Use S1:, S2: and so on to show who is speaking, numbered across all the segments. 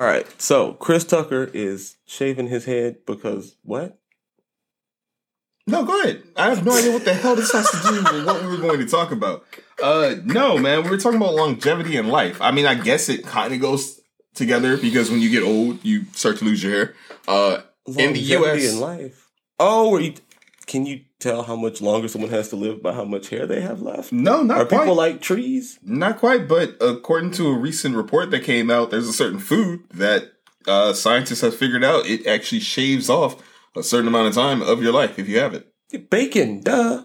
S1: All right. So Chris Tucker is shaving his head because what?
S2: No, go ahead. I have no idea what the hell this has to do with what we were going to talk about. Uh, no, man, we were talking about longevity in life. I mean, I guess it kind of goes together because when you get old, you start to lose your hair. Uh, in the U.S.,
S1: in life. Oh, you, can you tell how much longer someone has to live by how much hair they have left?
S2: no, not
S1: Are
S2: quite.
S1: people like trees?
S2: Not quite, but according to a recent report that came out, there's a certain food that uh, scientists have figured out it actually shaves off a certain amount of time of your life if you have it.
S1: Bacon, duh.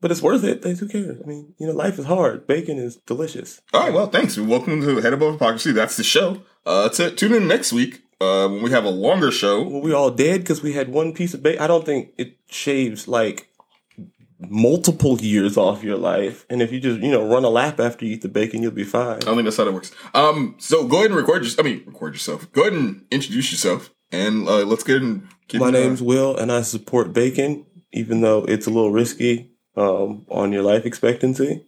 S1: But it's worth it. Who cares? I mean, you know, life is hard. Bacon is delicious.
S2: All right, well, thanks. Welcome to Head Above Hypocrisy. That's the show. Uh, t- tune in next week uh, when we have a longer show.
S1: Were we all dead because we had one piece of bacon? I don't think it shaves like multiple years off your life. And if you just, you know, run a lap after you eat the bacon, you'll be fine.
S2: I don't think that's how that works. Um, so go ahead and record your. I mean, record yourself. Go ahead and introduce yourself, and uh, let's get in. Get
S1: My
S2: into-
S1: name's Will, and I support bacon, even though it's a little risky um, on your life expectancy.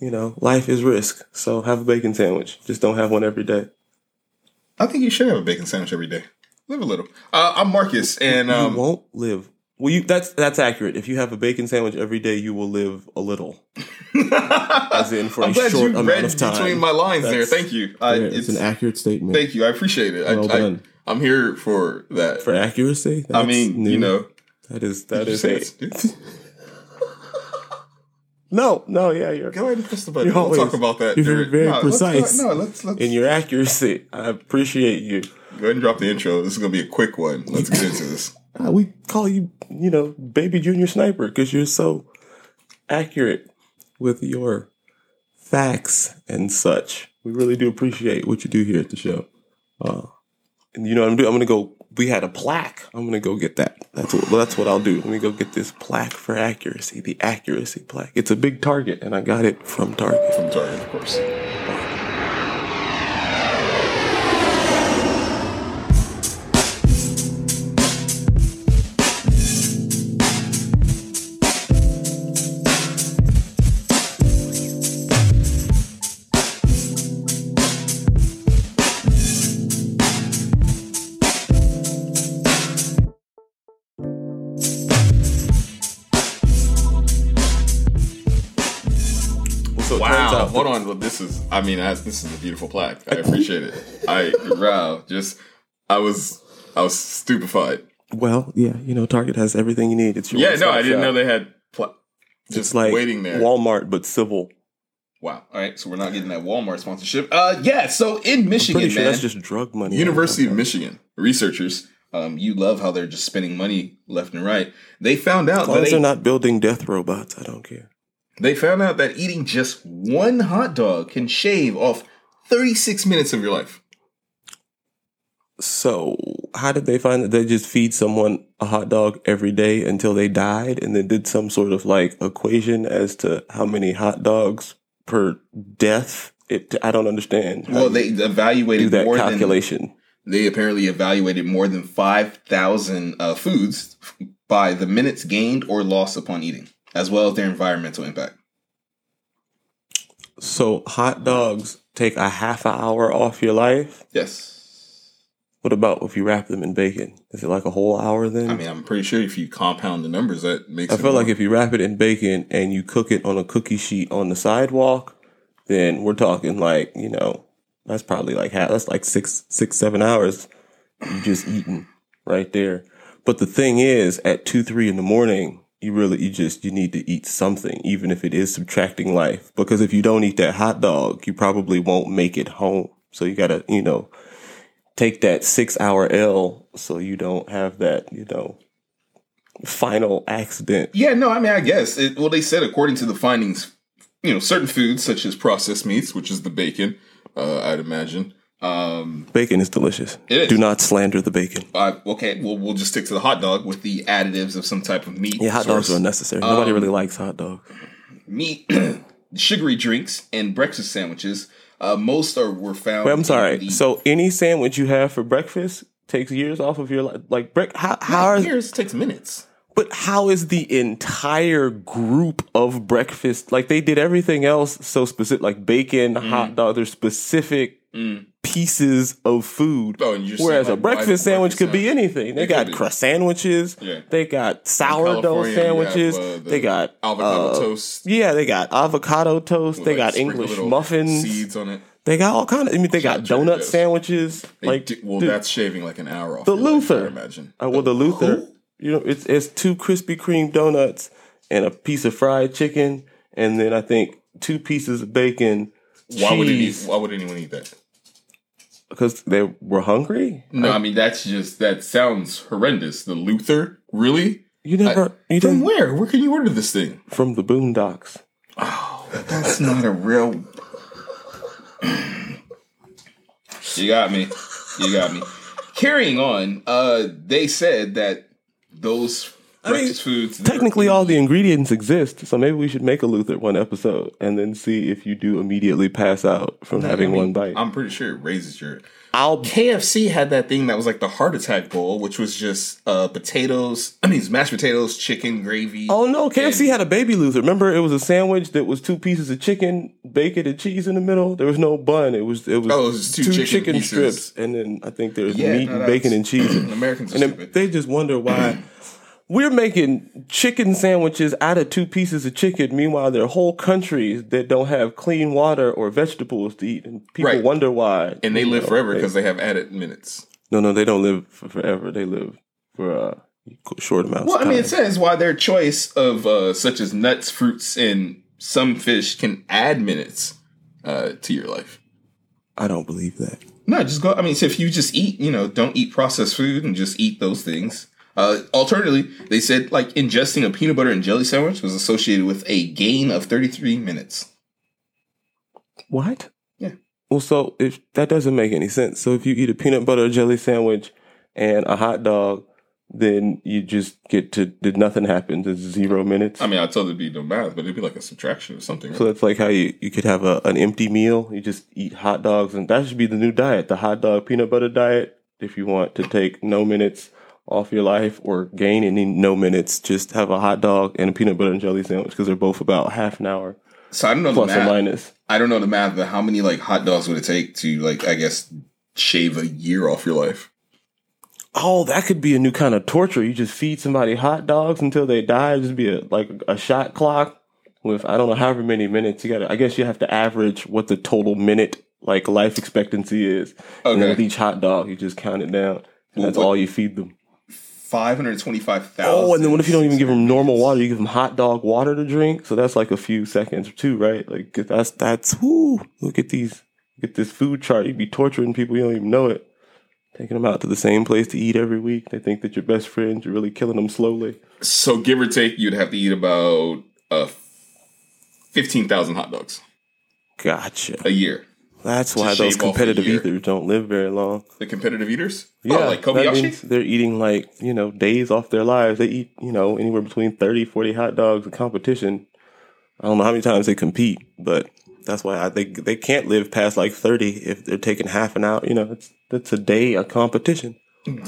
S1: You know, life is risk. So have a bacon sandwich. Just don't have one every day.
S2: I think you should have a bacon sandwich every day. Live a little. Uh, I'm Marcus, and
S1: you
S2: um,
S1: won't live. Well, you, that's that's accurate. If you have a bacon sandwich every day, you will live a little, as in for
S2: I'm
S1: a short
S2: you
S1: amount
S2: read
S1: of time.
S2: between my lines there. Thank you. I,
S1: Yeah,
S2: it's,
S1: it's, an accurate statement.
S2: thank you. I appreciate it.
S1: Well
S2: I,
S1: done.
S2: I, I'm here for that.
S1: For accuracy,
S2: I mean,
S1: new.
S2: you know,
S1: that is that
S2: you
S1: is
S2: say
S1: a,
S2: it's- it's-
S1: no, no, yeah, you're
S2: Go ahead and press the button. We'll
S1: always-
S2: talk about that.
S1: you're very,
S2: during-
S1: very
S2: no, let's
S1: precise
S2: no, let's let's
S1: in your accuracy. I appreciate you.
S2: go ahead and drop the intro. This is gonna be a quick one. Let's get into this.
S1: Uh, we call you, you know, baby junior sniper because you're so accurate with your facts and such. We really do appreciate what you do here at the show. Uh, and you know what I'm doing? I'm gonna go. We had a plaque. I'm gonna go get that. That's what. That's what I'll do. Let me go get this plaque for accuracy. The accuracy plaque. It's a big Target, and I got it from Target.
S2: From Target, of course. Is. I mean, I, this is a beautiful plaque. I appreciate it. I wow. Just I was I was stupefied.
S1: Well, yeah, you know, Target has everything you need. It's your
S2: Yeah. No, I didn't
S1: shop.
S2: know they had. Pla- just
S1: It's like
S2: waiting there.
S1: Walmart, but civil.
S2: Wow. All right. So we're not getting that Walmart sponsorship. Uh, yeah. So in Michigan,
S1: Pretty sure that's just drug money.
S2: University of Michigan researchers. Um, you love how they're just spending money left and right. They found out
S1: As
S2: that
S1: as they're not building death robots, I don't care.
S2: They found out that eating just one hot dog can shave off 36 minutes of your life.
S1: So, how did they find that they just feed someone a hot dog every day until they died and then did some sort of like equation as to how many hot dogs per death? It, I don't understand.
S2: Well, they evaluated
S1: that
S2: more than
S1: calculation.
S2: they apparently evaluated more than 5,000 uh, foods by the minutes gained or lost upon eating, as well as their environmental impact.
S1: So, hot dogs take a half an hour off your life.
S2: Yes.
S1: What about if you wrap them in bacon? Is it like a whole hour then?
S2: I mean, I'm pretty sure if you compound the numbers, that makes
S1: I feel like if you wrap it in bacon and you cook it on a cookie sheet on the sidewalk, then we're talking like, you know, that's probably like half, that's like six, six, seven hours you just eating right there. But the thing is, at two, three in the morning, you really, you just, you need to eat something, even if it is subtracting life. Because if you don't eat that hot dog, you probably won't make it home. So you gotta, you know, take that six hour L so you don't have that, you know, final accident.
S2: Yeah, no, I mean, I guess. It, well, they said according to the findings, you know, certain foods such as processed meats, which is the bacon, uh, I'd imagine. Um,
S1: Bacon is delicious.
S2: It is.
S1: Do not slander the bacon.
S2: uh, okay, well, we'll just stick to the hot dog with the additives of some type of meat.
S1: Yeah, hot dogs
S2: source.
S1: are unnecessary. Nobody
S2: Um,
S1: really likes hot dog.
S2: meat, sugary drinks, and breakfast sandwiches. Uh, most are were found.
S1: Wait, I'm sorry.
S2: the-
S1: So any sandwich you have for breakfast takes years off of your life. Like break. How how are,
S2: Here's takes minutes.
S1: But how is the entire group of breakfast like they did everything else so specific? Like bacon,
S2: Mm.
S1: hot dog. There's specific pieces of food.
S2: Oh, and you're saying,
S1: Whereas a breakfast sandwich
S2: breakfast
S1: could be anything. They got crust sandwiches.
S2: Yeah.
S1: They got sourdough
S2: you have,
S1: sandwiches.
S2: uh, the
S1: they got
S2: avocado
S1: uh,
S2: toast.
S1: Yeah, they got avocado toast.
S2: with,
S1: they
S2: like,
S1: got English muffins.
S2: seeds on it.
S1: They got all kind of. I mean, they got donut
S2: Joe's.
S1: sandwiches.
S2: They
S1: like,
S2: do- well,
S1: dude,
S2: that's shaving like an hour off.
S1: the
S2: your life, I
S1: Luther.
S2: imagine.
S1: Uh, well, the Luther,
S2: Who?
S1: you know, it's it's two Krispy Kreme donuts and a piece of fried chicken, and then I think two pieces of bacon.
S2: Why would, it eat, why would anyone eat that?
S1: Because they were hungry.
S2: No, I mean that's just that sounds horrendous. The Luther, really?
S1: You never, you
S2: From where? Where can you order this thing?
S1: from the Boondocks.
S2: Oh, that's not a real. you got me. You got me. Carrying on, uh, they said that those
S1: I mean,
S2: foods.
S1: Technically, all the ingredients exist, so maybe we should make a Luther one episode and then see if you do immediately pass out from having
S2: I mean,
S1: one bite.
S2: I'm pretty sure it raises your.
S1: I'll
S2: KFC had that thing that was like the heart attack bowl, which was just uh, potatoes. I mean, it's mashed potatoes, chicken, gravy.
S1: Oh no, KFC had a baby Luther. Remember, it was a sandwich that was two pieces of chicken, bacon, and cheese in the middle. There was no bun. It was it was,
S2: Oh, it was two
S1: two,
S2: chicken
S1: chicken, strips, and then I think there's
S2: Yeah,
S1: meat
S2: no,
S1: and bacon and cheese.
S2: Americans
S1: and then
S2: stupid.
S1: they just wonder why we're making chicken sandwiches out of two pieces of chicken. Meanwhile, there are whole countries that don't have clean water or vegetables to eat, and people
S2: Right.
S1: wonder why.
S2: and they live
S1: know,
S2: forever because they have added minutes.
S1: no, no, they don't live for forever. They live for uh, short amounts. Of time.
S2: Well, I mean,
S1: time.
S2: it says why their choice of uh, such as nuts, fruits, and some fish can add minutes uh, to your life.
S1: I don't believe that.
S2: No, just go. I mean, so if you just eat, you know, don't eat processed food and just eat those things. Uh, alternatively, they said like ingesting a peanut butter and jelly sandwich was associated with a gain of 33 minutes.
S1: What?
S2: Yeah.
S1: Well, so if that doesn't make any sense. So if you eat a peanut butter jelly sandwich and a hot dog, then you just get to did nothing happen. It's zero minutes.
S2: I mean, I told it to be no math, but it'd be like a subtraction or something. Right?
S1: so that's like how you, you could have a, an empty meal. You just eat hot dogs, and that should be the new diet, the hot dog peanut butter diet. If you want to take no minutes off your life or gain any no minutes, just have a hot dog and a peanut butter and jelly sandwich because they're both about half an hour
S2: so I don't know
S1: plus
S2: the
S1: or
S2: math.
S1: minus.
S2: I don't know the math, but how many like hot dogs would it take to like I guess shave a year off your life?
S1: Oh, that could be a new kind of torture. You just feed somebody hot dogs until they die. Just be a like a shot clock with I don't know however many minutes you got. I guess you have to average what the total minute like life expectancy is. And then with each hot dog, you just count it down. And
S2: Well,
S1: that's
S2: what-
S1: all you feed them.
S2: Five hundred twenty-five thousand.
S1: Oh, and then what if you don't even give them normal water? You give them hot dog water to drink. So that's like a few seconds or two, right? Like that's that's whoo. Look at these. Get this food chart. You'd be torturing people. You don't even know it. Taking them out to the same place to eat every week. They think that you're best friends. You're really killing them slowly.
S2: So give or take, you'd have to eat about uh fifteen thousand hot dogs
S1: Gotcha.
S2: a year.
S1: That's why those competitive eaters don't live very long.
S2: The competitive eaters,
S1: Yeah,
S2: oh, like Kobayashi.
S1: they're eating like you know days off their lives. They eat you know anywhere between 30, 40 hot dogs in competition. I don't know how many times they compete, but that's why I think they can't live past like thirty if they're taking half an hour. You know, it's that's a day of competition.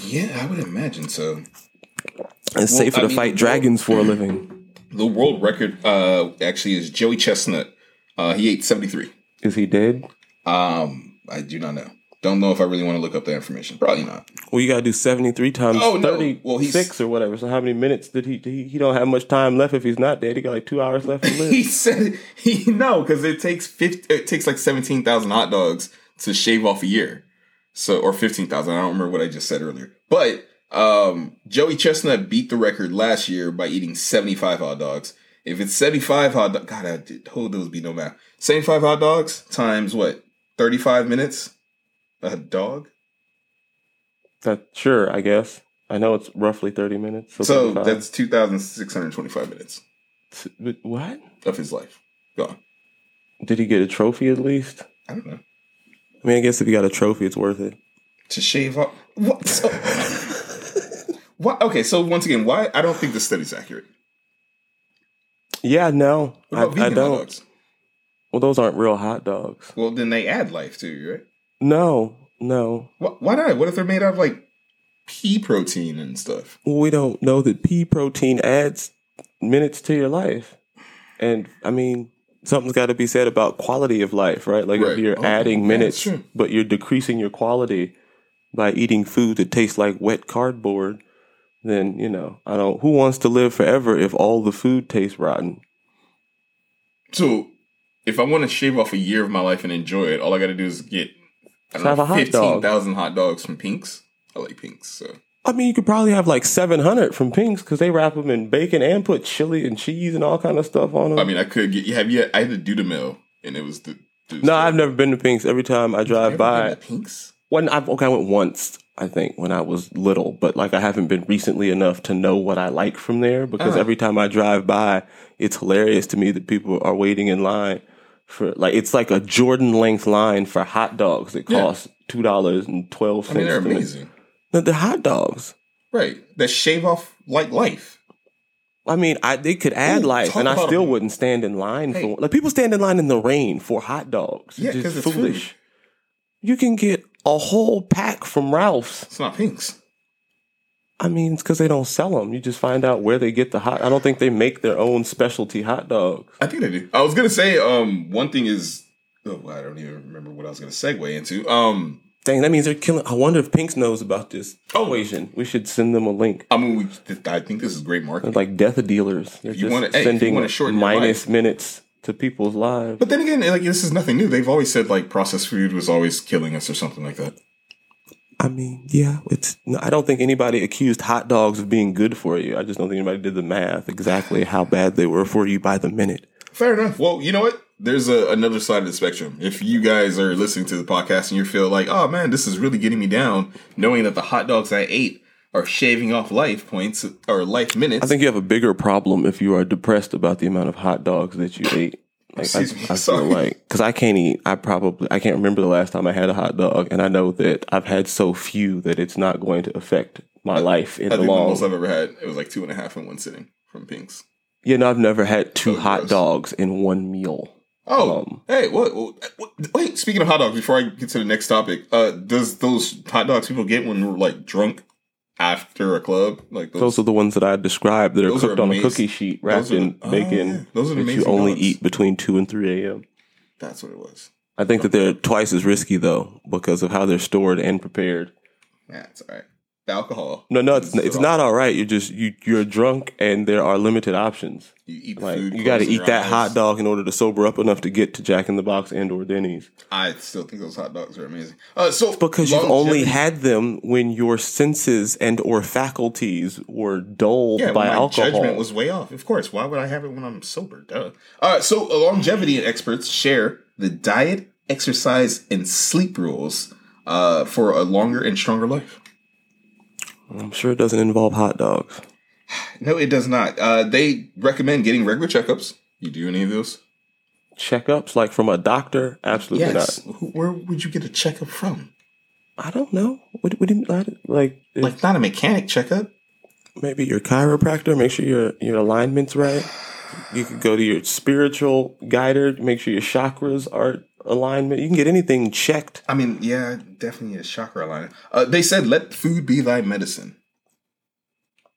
S2: Yeah, I would imagine so.
S1: It's safer
S2: I
S1: to
S2: mean,
S1: fight
S2: well-
S1: dragons for a living.
S2: The world record uh actually is Joey Chestnut. Uh, he ate seventy three.
S1: Is he dead?
S2: Um, I do not know. Don't know if I really want to look up that information. Probably not.
S1: Well, you got to do seventy three times
S2: Oh, no. Well, he's-
S1: six or whatever. So how many minutes did he, he? He don't have much time left if he's not dead. He got like two hours left to live.
S2: he said he no because it takes 50, it takes like seventeen thousand hot dogs to shave off a year, so or fifteen thousand. I don't remember what I just said earlier, but um, Joey Chestnut beat the record last year by eating seventy five hot dogs. If it's seventy five hot dogs, God, I did, hold those be no math. Seventy five hot dogs times what thirty five minutes a dog.
S1: That sure, I guess. I know it's roughly thirty minutes. So,
S2: So that's two thousand six hundred twenty five minutes
S1: But what?
S2: of his life gone.
S1: Did he get a trophy at least?
S2: I don't know.
S1: I mean, I guess if you got a trophy, it's worth it.
S2: to shave off. What? So, what? Okay, so once again, why? I don't think this study's accurate.
S1: Yeah, no, I, I don't.
S2: dogs?
S1: Well, those aren't real hot dogs.
S2: Well, then they add life to you, right?
S1: No, no.
S2: Wh- Why not? What if they're made out of like pea protein and stuff?
S1: Well, we don't know that pea protein adds minutes to your life, and I mean, something's got to be said about quality of life, right? Like
S2: Right.
S1: if you're
S2: Oh,
S1: adding
S2: yeah,
S1: minutes, but you're decreasing your quality by eating food that tastes like wet cardboard, then you know I don't. Who wants to live forever if all the food tastes rotten?
S2: So if I want to shave off a year of my life and enjoy it, all I got to do is get I
S1: Just
S2: don't
S1: have
S2: know,
S1: a hot dog.
S2: fifteen thousand hot dogs from Pink's. I like Pink's, so
S1: I mean, you could probably have like seven hundred from Pink's because they wrap them in bacon and put chili and cheese and all kind of stuff on them.
S2: I mean I could get. You have you? I had to do the mill, and it was the. the
S1: no, I've never been to Pink's. Every time I drive by,
S2: been to Pink's.
S1: When I've okay, I went once, I think, when I was little, but like I haven't been recently enough to know what I like from there because
S2: Uh-huh.
S1: every time I drive by, it's hilarious to me that people are waiting in line for like it's like a Jordan length line for hot dogs that
S2: Yeah.
S1: cost two dollars and twelve
S2: I mean they're amazing,
S1: No, they're hot dogs.
S2: right? That shave off like life.
S1: I mean, I they could add
S2: Ooh,
S1: life, and I still
S2: them.
S1: wouldn't stand in line
S2: Hey.
S1: for like people stand in line in the rain for hot dogs.
S2: Yeah,
S1: It's just
S2: 'cause it's
S1: foolish.
S2: food.
S1: You can get a whole pack from Ralph's.
S2: It's not Pink's.
S1: I mean, it's because they don't sell them. You just find out where they get the hot. I don't think they make their own specialty hot dogs.
S2: I think they do. I was gonna say, um, one thing is, oh, I don't even remember what I was gonna segue into. Um,
S1: Dang, that means they're killing. I wonder if Pink's knows about this
S2: Oh.
S1: equation. We should send them a link.
S2: I mean, we, I think this is great
S1: They're
S2: marketing.
S1: like death of dealers. They're
S2: you
S1: just
S2: wanna- hey,
S1: sending
S2: shorten
S1: minus minutes to people's lives.
S2: But then again, like this is nothing new. They've always said like processed food was always killing us or something like that.
S1: I mean, yeah, it's. No, I don't think anybody accused hot dogs of being good for you. I just don't think anybody did the math exactly how bad they were for you by the minute.
S2: Fair enough. Well, you know what? There's a, another side of the spectrum. If you guys are listening to the podcast and you feel like, oh man, this is really getting me down, knowing that the hot dogs I ate are shaving off life points or life minutes.
S1: I think you have a bigger problem if you are depressed about the amount of hot dogs that you ate. Like, I, I feel like because I can't eat. I probably I can't remember the last time I had a hot dog, and I know that I've had so few that it's not going to affect my life in
S2: I
S1: the
S2: think the
S1: long.
S2: most I've ever had it was like two and a half in one sitting from Pink's.
S1: Yeah, know, I've never had two
S2: Oh,
S1: hot
S2: gross.
S1: dogs in one meal.
S2: Oh,
S1: Um,
S2: hey, what, what? Wait, speaking of hot dogs, before I get to the next topic, uh, does those hot dogs people get when we're like drunk after a club? Like those,
S1: Those are the ones that I described that are
S2: Those are
S1: cooked on a cookie sheet wrapped
S2: are
S1: in
S2: oh,
S1: bacon.
S2: yeah. Those are the
S1: that you only
S2: dogs.
S1: eat between two and three a.m.
S2: that's what it was.
S1: I think that they're twice as risky though because of how they're stored and prepared.
S2: That's all right. The alcohol.
S1: No, no, it's, it's not all right. You're just you you're drunk and there are limited options.
S2: You eat
S1: Like
S2: food.
S1: you got to eat that
S2: eyes.
S1: hot dog in order to sober up enough to get to Jack in the Box and or Denny's.
S2: I still think those hot dogs are amazing. Uh, so
S1: Because you've only had them when your senses and or faculties were dulled
S2: yeah,
S1: by alcohol.
S2: judgment was way off. Of course, why would I have it when I'm sober? Duh. All right, so uh, longevity experts share the diet, exercise, and sleep rules uh, for a longer and stronger life.
S1: I'm sure it doesn't involve hot dogs.
S2: No, it does not. Uh, they recommend getting regular checkups. You do any of those?
S1: Checkups like from a doctor? Absolutely
S2: Yes.
S1: not.
S2: Where would you get a checkup from?
S1: I don't know. What, what do you mean? Like,
S2: Like not a mechanic checkup.
S1: maybe your chiropractor, make sure your your alignment's right. You could go to your spiritual guider, make sure your chakras are alignment. You can get anything checked.
S2: I mean, yeah, definitely a chakra alignment. Uh, they said, "Let food be thy medicine."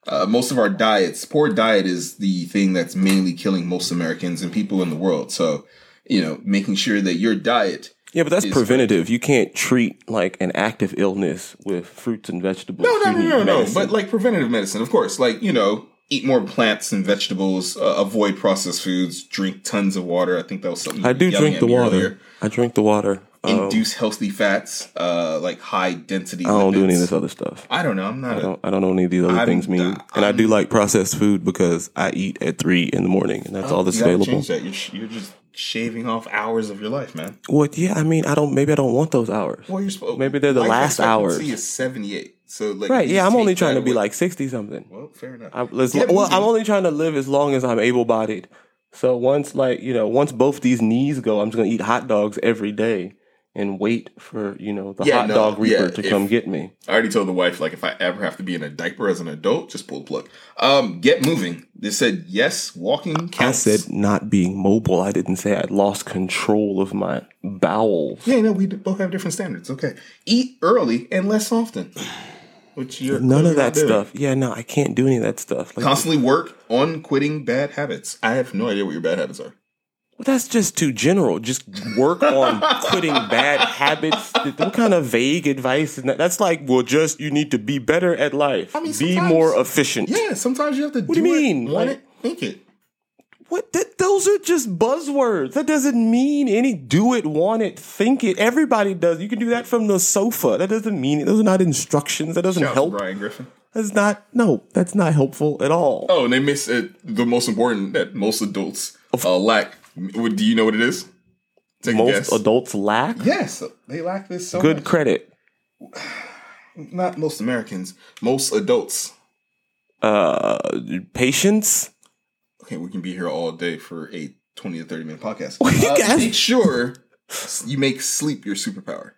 S2: Uh, most of our diets, poor diet is the thing that's mainly killing most Americans and people in the world. So, you know, making sure that your diet.
S1: Yeah, but that's preventative. You can't treat like an active illness with fruits and vegetables.
S2: No, no, no, no, no. But like preventative medicine, of course. Like you know, eat more plants and vegetables. Uh, avoid processed foods. Drink tons of water. I think that was something
S1: I do drink the water.
S2: earlier.
S1: I drink the water. Um,
S2: Induce healthy fats, uh, like high density.
S1: I don't do any of this other stuff.
S2: I don't know. I'm not.
S1: I
S2: a,
S1: don't, I don't know any of these other
S2: I'm-
S1: things mean. and I do like processed food because I eat at three in the morning, and that's all that's
S2: you
S1: available.
S2: change that. You're, you're just shaving off hours of your life, man.
S1: Well, yeah, I mean, I don't. Maybe I don't want those hours.
S2: Well, you're supposed.
S1: Maybe they're the
S2: life
S1: last hours.
S2: expectancy Is seventy eight. So like,
S1: Right? Yeah, I'm only trying to be like sixty something.
S2: Well, fair enough.
S1: I,
S2: Get
S1: well, I'm only trying to live as long as I'm able bodied. So once, like you know, once both these knees go, I'm just gonna eat hot dogs every day and wait for you know the
S2: Yeah,
S1: hot
S2: no,
S1: dog reaper
S2: yeah,
S1: to
S2: if-
S1: come get me.
S2: I already told the wife like if I ever have to be in a diaper as an adult, just pull the plug. Um, get moving. They said yes, walking
S1: I said not being mobile. I didn't say I'd lost control of my bowels.
S2: yeah, no, we both have different standards. Okay, eat early and less often. Which you're
S1: None of that stuff. Yeah, no, I can't do any of that stuff. Like,
S2: Constantly work on quitting bad habits. I have no idea what your bad habits are.
S1: Well, that's just too general. Just work on quitting bad habits. What kind of vague advice is that? That's like, well, just you need to be better at life.
S2: I mean,
S1: be more efficient.
S2: Yeah, sometimes you have to. Do.
S1: What do you mean?
S2: It, want
S1: Like-
S2: it, think it.
S1: What? Those are just buzzwords. That doesn't mean any do it, want it, think it. Everybody does. You can do that from the sofa. That doesn't mean it. Those are not instructions. That doesn't
S2: Shout
S1: help.
S2: Brian Griffin.
S1: That's not. No, that's not helpful at all.
S2: Oh, and they miss it. The most important that most adults uh, lack. What do you know what it is? Take a
S1: Most adults lack
S2: yes, they lack this so
S1: good
S2: much.
S1: credit.
S2: Not most Americans. Most adults.
S1: Uh, patience.
S2: Okay, we can be here all day for a twenty to thirty minute podcast.
S1: You
S2: Uh,
S1: guys-
S2: make sure you make sleep your superpower.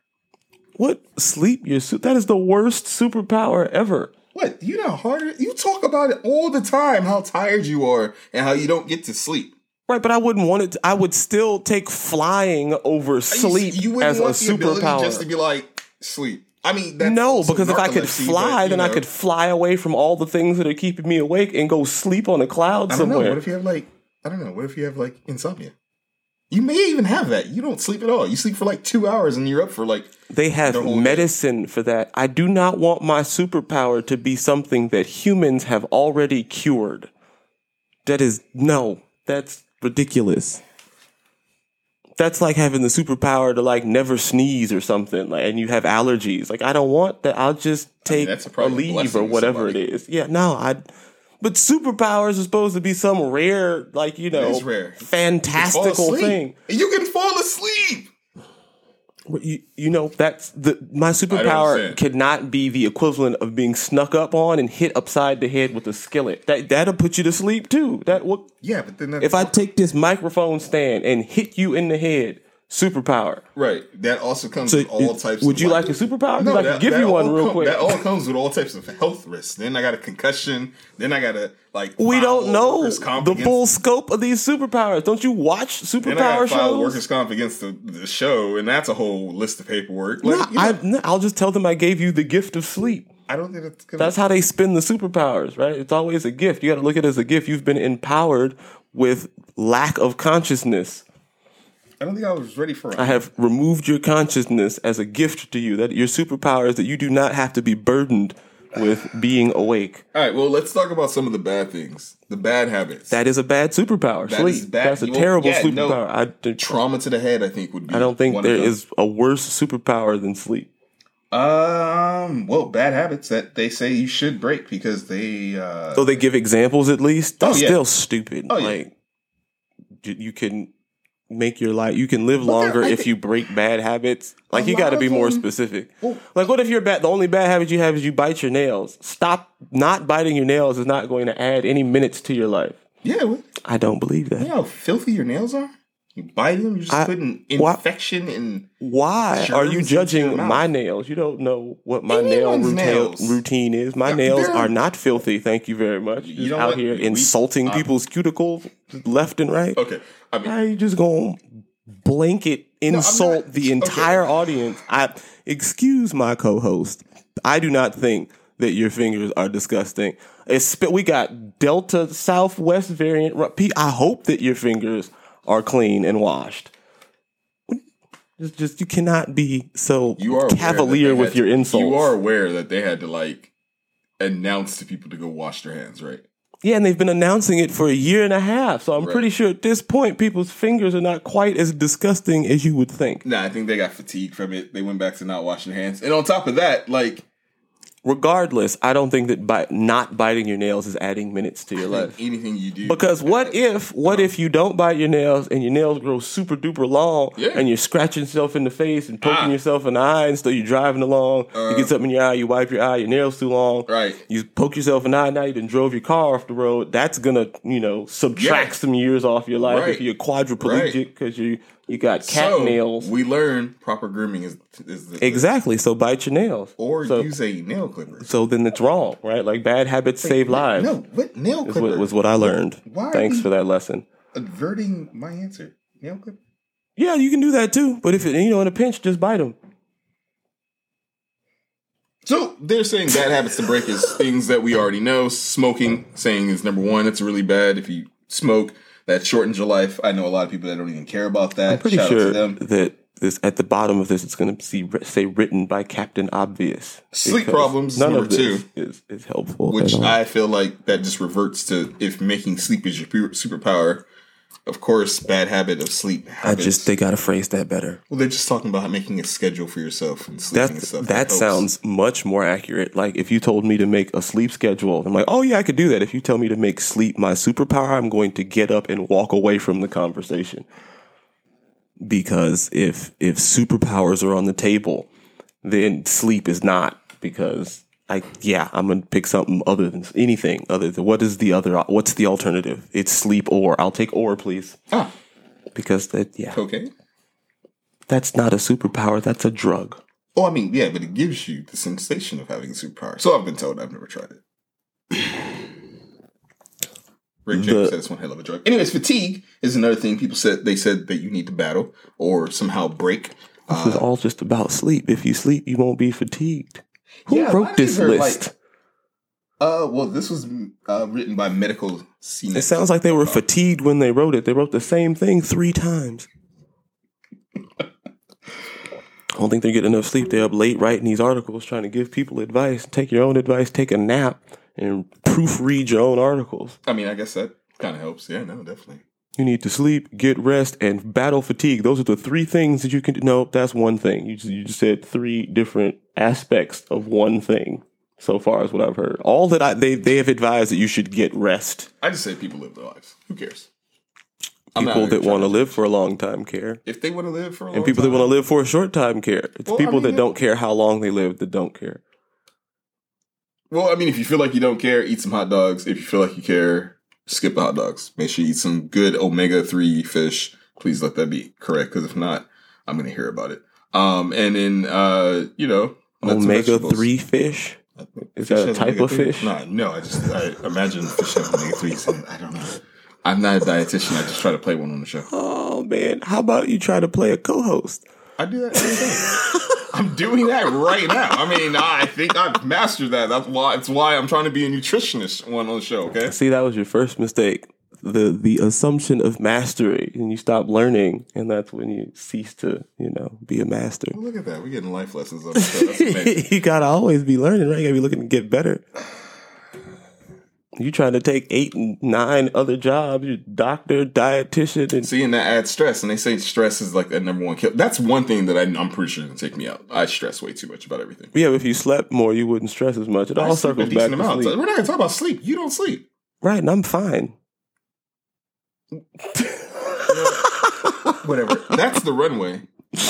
S1: What sleep? Your su- that is the worst superpower ever.
S2: What? You know hard you talk about it all the time. How tired you are and how you don't get to sleep.
S1: Right, but I wouldn't want it. To, I would still take flying over sleep
S2: You, you wouldn't
S1: as a
S2: want the ability
S1: superpower.
S2: just to be like sleep. I mean, that's
S1: no, because if I could fly, then I could fly away from all the things that are keeping me awake and go sleep on a cloud
S2: I don't know. What if you have like I don't know. What if you have like insomnia? You may even have that. You don't sleep at all. You sleep for like two hours and you're up for like
S1: they have
S2: the whole day.
S1: medicine for that. I do not want my superpower to be something that humans have already cured. That is no, that's ridiculous. That's like having the superpower to like never sneeze or something, like, and you have allergies. Like I don't want that. I'll just take
S2: that's
S1: a
S2: probably a
S1: leave or whatever it is. Yeah, no, I. But superpowers are supposed to be some rare, like you know,
S2: rare.
S1: Fantastical
S2: asleep.
S1: thing.
S2: You can fall asleep.
S1: You, you know that's the my superpower
S2: understand.
S1: cannot be the equivalent of being snuck up on and hit upside the head with a skillet. That that'll put you to sleep too. That what
S2: Yeah, but then
S1: if I take this microphone stand and hit you in the head? Superpower.
S2: right, that also comes
S1: So
S2: with all
S1: it-
S2: types.
S1: would you like a superpower? I
S2: that-
S1: can give you one
S2: all
S1: real
S2: come-
S1: quick.
S2: That all comes with all types of health risks. Then I got a concussion. Then I got a like.
S1: we don't know the full scope of these superpowers. Don't you watch
S2: I
S1: superpower shows?
S2: workers' comp against the, the show, and that's a whole list of paperwork.
S1: No,
S2: you know,
S1: I, no, I'll just tell them I gave you the gift of sleep.
S2: I don't think gonna.
S1: That's how they spin the superpowers, right? It's always a gift. You got to look at it as a gift. You've been empowered with lack of consciousness.
S2: I don't think I was ready for it.
S1: I have removed your consciousness as a gift to you. That your superpower is that you do not have to be burdened with being awake.
S2: All right, well, let's talk about some of the bad things, the bad habits.
S1: That is a bad superpower.
S2: That
S1: Sleep.
S2: is bad.
S1: That's a
S2: You-
S1: terrible
S2: yeah, no.
S1: superpower. I, d-
S2: Trauma to the head, I think, would be.
S1: I don't think there is a worse superpower than sleep.
S2: Um. Well, bad habits that they say you should break because they. uh
S1: So they give examples at least. That's
S2: Oh, yeah.
S1: still stupid.
S2: Oh, yeah.
S1: Like you can make your life. You can live longer if you break bad habits. Like you got to be more specific. Like what if your bad? The only bad habit you have is you bite your nails. Stop. Not biting your nails is not going to add any minutes to your life.
S2: Yeah. Well,
S1: I don't believe that.
S2: you know how filthy your nails are. You bite them, you're just
S1: I-
S2: putting
S1: why-
S2: infection and.
S1: Why are you judging my nails? You don't know what my nail routine,
S2: nails.
S1: routine is. My
S2: Yeah,
S1: nails are not filthy. Thank you very much.
S2: You
S1: Just out
S2: what?
S1: here
S2: We-
S1: insulting people's cuticles left and right.
S2: Okay. I mean,
S1: How you just gonna blanket insult
S2: not-
S1: the entire audience? I excuse my co-host. I do not think that your fingers are disgusting. It's, we got Delta Southwest variant. I hope that your fingers are clean and washed. Just, just you cannot be so
S2: you are
S1: cavalier with
S2: had
S1: your
S2: to-
S1: insults.
S2: You are aware that they had to like announce to people to go wash their hands, right?
S1: Yeah, and they've been announcing it for a year and a half. So I'm
S2: Right.
S1: pretty sure at this point, people's fingers are not quite as disgusting as you would think.
S2: Nah, I think they got fatigued from it. They went back to not washing hands, and on top of that, like
S1: Regardless, I don't think that by not biting your nails is adding minutes to your life.
S2: anything you do,
S1: Because what if what if you don't bite your nails and your nails grow super duper long
S2: Yeah.
S1: and you're scratching yourself in the face and poking
S2: Ah. Uh.
S1: yourself in the eye and so you're driving along, you get something in your eye, you wipe your eye, your nails too long.
S2: Right.
S1: You poke yourself in the eye, now you done drove your car off the road. That's gonna, you know, subtract
S2: Yeah.
S1: some years off your life
S2: Right.
S1: if you're quadriplegic
S2: Right.
S1: because you you got cat
S2: so
S1: nails.
S2: we learn proper grooming is is the,
S1: exactly. So bite your nails.
S2: or
S1: so,
S2: use a nail clipper.
S1: so then it's wrong, right? Like bad habits save lives.
S2: No, what nail
S1: is
S2: clipper?
S1: what, was what I learned.
S2: Why
S1: Thanks for that lesson.
S2: averting my answer. Nail clipper.
S1: Yeah, you can do that too. But if it, you know in a pinch, just bite them.
S2: So they're saying bad habits to break is things that we already know. Smoking, saying is number one. It's really bad if you smoke. That shortens your life. I know a lot of people that don't even care about that.
S1: I'm pretty
S2: Shout out to
S1: sure
S2: them.
S1: that this at the bottom of this, it's going to see say written by Captain Obvious.
S2: Sleep problems,
S1: None
S2: number
S1: of
S2: two.
S1: is is helpful.
S2: which. I feel like that just reverts to if making sleep is your superpower. Of course, bad habit of sleep.
S1: I just they got to phrase that better.
S2: well, they're just talking about making a schedule for yourself and sleeping
S1: That
S2: and stuff.
S1: that
S2: helps.
S1: sounds much more accurate. Like if you told me to make a sleep schedule, I'm like, oh yeah, I could do that. If you tell me to make sleep my superpower, I'm going to get up and walk away from the conversation. Because if if superpowers are on the table, then sleep is not. Because I yeah, I'm gonna pick something other than anything other than what is the other what's the alternative? It's sleep or I'll take or please.
S2: ah
S1: Because that yeah,
S2: cocaine.
S1: that's not a superpower. That's a drug.
S2: Oh, I mean, yeah, but it gives you the sensation of having a superpower. So I've been told. I've never tried it. Rick James
S1: The-
S2: said it's one hell of a drug. Anyways, fatigue is another thing people said they said that you need to battle or somehow break.
S1: This is all just about sleep. If you sleep, you won't be fatigued. Who
S2: Yeah,
S1: wrote this list?
S2: Uh, well, this was uh, written by medical.
S1: It sounds like they were fatigued when they wrote it. They wrote the same thing three times. I don't think they're getting enough sleep. They're up late writing these articles, trying to give people advice. Take your own advice, take a nap, and proofread your own articles.
S2: I mean, I guess that kind of helps. Yeah, no, definitely.
S1: You need to sleep, get rest, and battle fatigue. Those are the three things that you can do. No, that's one thing. You just, you just said three different aspects of one thing. So far as what I've heard, all that I they they have advised that you should get rest.
S2: I just say people live their lives. Who cares?
S1: People that want to live for a long time care,
S2: If they want to live for a long
S1: and people that want to live for a short time care. It's
S2: Well, I
S1: people
S2: mean,
S1: that don't care how long they live that don't care.
S2: Well, I mean, if you feel like you don't care, eat some hot dogs. If you feel like you care, skip the hot dogs. Make sure you eat some good omega three fish. Please let that be correct, because if not, I'm going to hear about it. Um, and then uh, you know,
S1: omega three fish. Is
S2: Fish
S1: that a type of fish?
S2: No, no. I just I imagine fish have omega threes. and I don't know. I'm not a dietitian. I just try to play one on the show.
S1: Oh man, how about you try to play a co-host?
S2: I do that every day. I'm doing that right now. I mean, I think I've mastered that. That's why. It's why I'm trying to be a nutritionist one on the show. Okay.
S1: See, that was your first mistake. The the assumption of mastery, and you stop learning, and that's when you cease to, you know, be a master.
S2: Look at that. We're getting life lessons on the show.
S1: You gotta always be learning, right? You gotta be looking to get better. You trying to take eight and nine other jobs, you're doctor, dietitian, and
S2: See, and that adds stress. And they say stress is like the number one kill. That's one thing that I, I'm pretty sure can take me out. I stress way too much about everything.
S1: yeah, but if you slept more, you wouldn't stress as much. It all circles back to
S2: amount.
S1: sleep.
S2: We're not going to talk about sleep. You don't sleep.
S1: Right, and I'm fine.
S2: Whatever. That's the runway.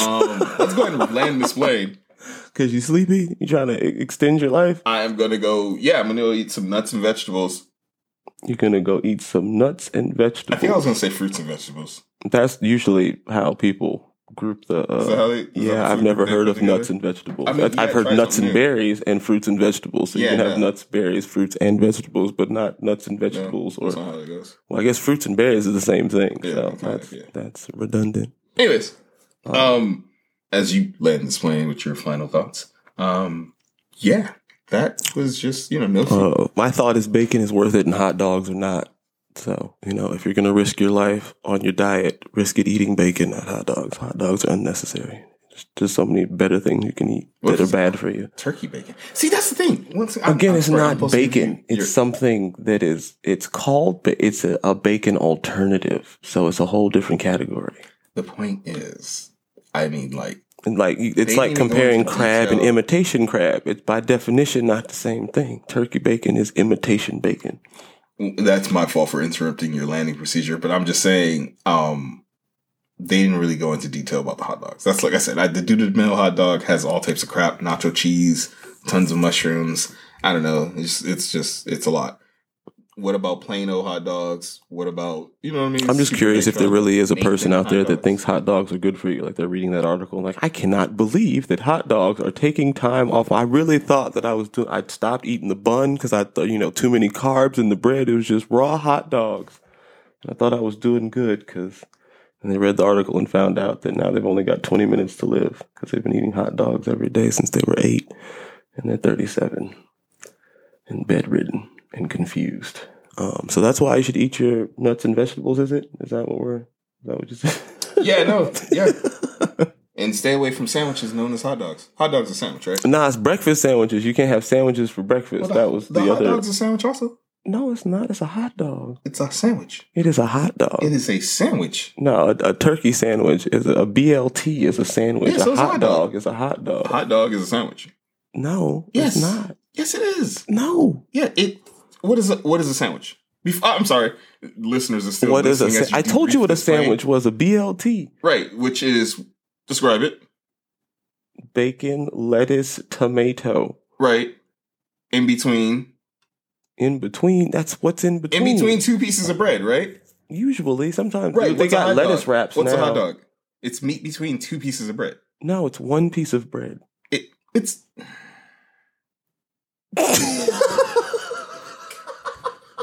S2: Um, let's go ahead and land this plane.
S1: Cause you sleepy, you trying to extend your life.
S2: I am going to go, yeah, I'm to go eat some nuts and vegetables.
S1: You're gonna go eat some nuts and vegetables.
S2: I think I was going to say fruits and vegetables.
S1: That's usually how people group the. Uh,
S2: Is that how they-
S1: yeah, I've never heard of nuts and vegetables.
S2: I mean,
S1: I
S2: yeah,
S1: have heard nuts and
S2: new.
S1: berries and fruits and vegetables. So you
S2: Yeah,
S1: can have
S2: no.
S1: nuts, berries, fruits, and vegetables, but not nuts and vegetables. or
S2: not how it goes.
S1: well, I guess fruits and berries is the same thing.
S2: Yeah,
S1: so
S2: of,
S1: that's
S2: yeah.
S1: that's redundant.
S2: Anyways, um, as you land this plane with your final thoughts, um, yeah, that was just you know no.
S1: Uh, my thought is bacon is worth it, and hot dogs are not. So you know, if you're gonna risk your life on your diet, risk it eating bacon, not hot dogs. Hot dogs are unnecessary. There's just so many better things you can eat
S2: What
S1: that are bad for you.
S2: turkey bacon. See, that's the thing. Once I'm-
S1: Again,
S2: I'm
S1: it's
S2: sorry,
S1: not
S2: supposed to give
S1: bacon. It's something that is. It's called, but it's a, a bacon alternative. So it's a whole different category.
S2: the point is, I mean, like
S1: like it's like comparing crab and imitation crab. It's by definition not the same thing. Turkey bacon is imitation bacon.
S2: that's my fault for interrupting your landing procedure. But I'm just saying, um, they didn't really go into detail about the hot dogs. That's like I said, I, the Dude Mill hot dog has all types of crap, nacho cheese, tons of mushrooms. I don't know. It's it's just it's a lot. What about plain old hot dogs? What about you know what I mean?
S1: I'm just
S2: Super
S1: curious if there really is a person out there that thinks hot dogs are good for you. Like they're reading that article. Like I cannot believe that hot dogs are taking time off. I really thought that I was doing. I'd stopped eating the bun because I thought you know too many carbs in the bread. It was just raw hot dogs. And I thought I was doing good because. And they read the article and found out that now they've only got 20 minutes to live because they've been eating hot dogs every day since they were eight, and they're 37 and bedridden and confused. Um, so that's why you should eat your nuts and vegetables. Is it? Is that what we're? Is that what you said?
S2: Yeah, no, yeah. and stay away from sandwiches known as hot dogs. Hot dogs are sandwich, right?
S1: nah, it's breakfast sandwiches. You can't have sandwiches for breakfast.
S2: Well,
S1: that was the,
S2: hot
S1: other.
S2: dog's a sandwich also.
S1: No, it's not. It's a hot dog.
S2: It's a sandwich.
S1: It is a hot dog.
S2: It is a sandwich.
S1: No, a, a turkey sandwich is a, a BLT is a sandwich.
S2: Yeah, so
S1: a
S2: it's a
S1: hot
S2: hot
S1: dog.
S2: dog.
S1: is a hot dog.
S2: Hot dog is a sandwich.
S1: No,
S2: Yes.
S1: it's not.
S2: Yes, it is.
S1: No.
S2: Yeah, it. What is a what is a sandwich? Bef- oh, I'm sorry, listeners are still.
S1: What is a? Sa- I told you what a sandwich was. A BLT:
S2: Right, which is describe it.
S1: bacon, lettuce, tomato.
S2: Right, in between,
S1: In between, that's what's in between.
S2: in
S1: between.
S2: two pieces of bread. Right,
S1: Usually, sometimes
S2: right.
S1: they got lettuce
S2: dog?
S1: wraps
S2: What's
S1: now.
S2: a hot dog? It's meat between two pieces of bread.
S1: No, it's one piece of bread.
S2: It it's.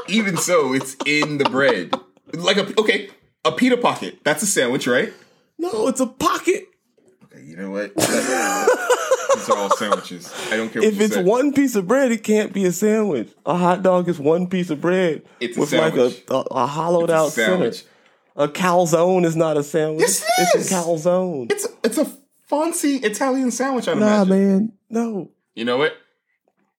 S2: Even so, it's in the bread. Like a okay, a pita pocket. That's a sandwich, right?
S1: No, it's a pocket.
S2: Okay, you know what? These are all sandwiches. I don't care. What
S1: If it's one piece of bread, it can't be a sandwich. A hot dog is one piece of bread
S2: It's a
S1: with like a, a, a hollowed
S2: a
S1: out
S2: sandwich.
S1: center. A calzone is not a sandwich.
S2: Yes, it
S1: it's a calzone.
S2: It's it's a fancy Italian sandwich. I'd
S1: nah,
S2: imagine.
S1: man, no.
S2: You know what?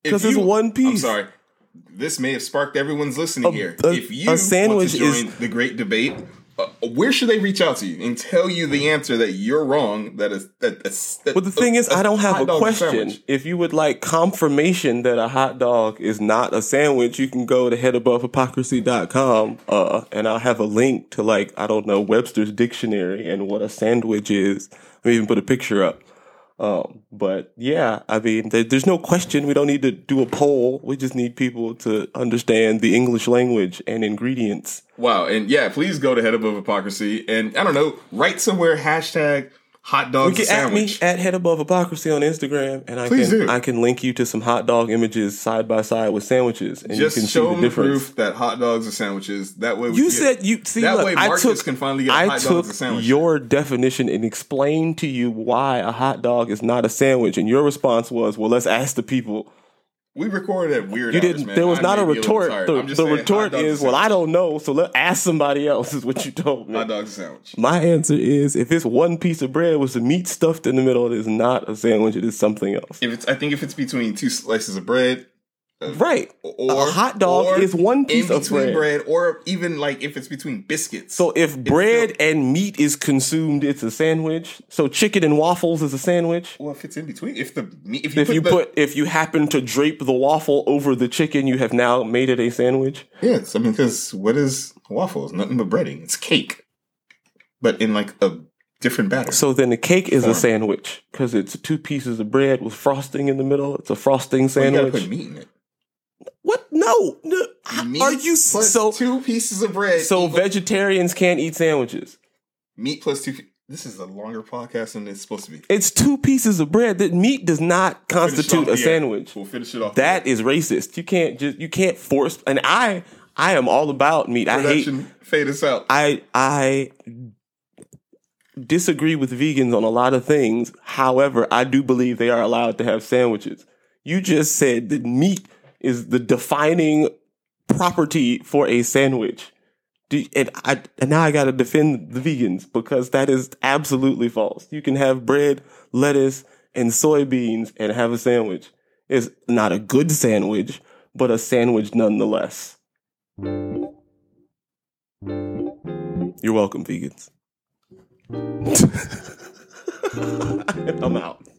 S1: Because it's one
S2: I'm
S1: piece.
S2: sorry. This may have sparked everyone's listening
S1: A-
S2: here.
S1: a-
S2: if you
S1: a sandwich
S2: want to join
S1: is-
S2: the great debate, uh, where should they reach out to you and tell you the answer that you're wrong? That is that. That
S1: But the thing is,
S2: I
S1: don't have a question. If you would like confirmation that a hot dog is not a sandwich, you can go to headabovehypocrisy.com uh, and I'll have a link to like, I don't know, Webster's dictionary and what a sandwich is. I even put a picture up. Um, but yeah, I mean, there, there's no question. We don't need to do a poll. We just need people to understand the English language and ingredients.
S2: Wow, and yeah, please go to Head Above Hypocrisy and I don't know, write somewhere hashtag hot
S1: You
S2: dogs
S1: can
S2: a
S1: at me at Head Above Hypocrisy on Instagram, and I
S2: Please
S1: can
S2: do.
S1: I can link you to some hot dog images side by side with sandwiches, and
S2: Just
S1: you can see
S2: show
S1: the
S2: the
S1: difference.
S2: proof that hot dogs are sandwiches. That way, we
S1: You
S2: get-
S1: said you see.
S2: that
S1: look,
S2: way
S1: I
S2: Marcus
S1: took
S2: can finally get
S1: I
S2: hot
S1: took
S2: dogs a sandwich.
S1: your definition and explained to you why a hot dog is not a sandwich, and your response was, "Well, let's ask the people."
S2: We recorded at weird.
S1: You
S2: hours,
S1: didn't.
S2: man.
S1: there was
S2: I
S1: not a
S2: may be little
S1: retort.
S2: tired.
S1: The, the
S2: saying,
S1: retort is, "Well, I don't know, so let ask somebody else." Is what you told me.
S2: Hot dogs a sandwich.
S1: My answer is, if it's one piece of bread with some meat stuffed in the middle, it is not a sandwich. It is something else.
S2: If it's, I think if it's between two slices of bread,
S1: Right.
S2: or
S1: a hot dog is one piece of
S2: between
S1: bread.
S2: or even like if it's between biscuits.
S1: So if bread and meat is consumed, it's a sandwich. So chicken and waffles is a sandwich.
S2: well, if it's in between, if the meat, if you
S1: If
S2: put
S1: you
S2: the,
S1: put, if you happen to drape the waffle over the chicken, you have now made it a sandwich.
S2: yes, I mean, because what is waffles? Nothing but breading. It's cake, but in like a different batter.
S1: So then the cake is a sandwich because it's two pieces of bread with frosting in the middle. It's a frosting
S2: Well, you gotta
S1: sandwich.
S2: put meat in it.
S1: No. no.
S2: Meat
S1: Are you so?
S2: two pieces of bread?
S1: So
S2: equal-
S1: vegetarians can't eat sandwiches.
S2: meat plus two. This is a longer podcast than it's supposed to be.
S1: It's two pieces of bread. That meat does not constitute a sandwich.
S2: We'll finish it off.
S1: That is racist. You can't just you can't force. And I I am all about meat. I hate.
S2: production. Fade us out.
S1: I I disagree with vegans on a lot of things. However, I do believe they are allowed to have sandwiches. You just said that meat is the defining property for a sandwich. Do, and I and now I got to defend the vegans because that is absolutely false. You can have bread, lettuce, and soybeans and have a sandwich. It's not a good sandwich, but a sandwich nonetheless. You're welcome, vegans. I'm out.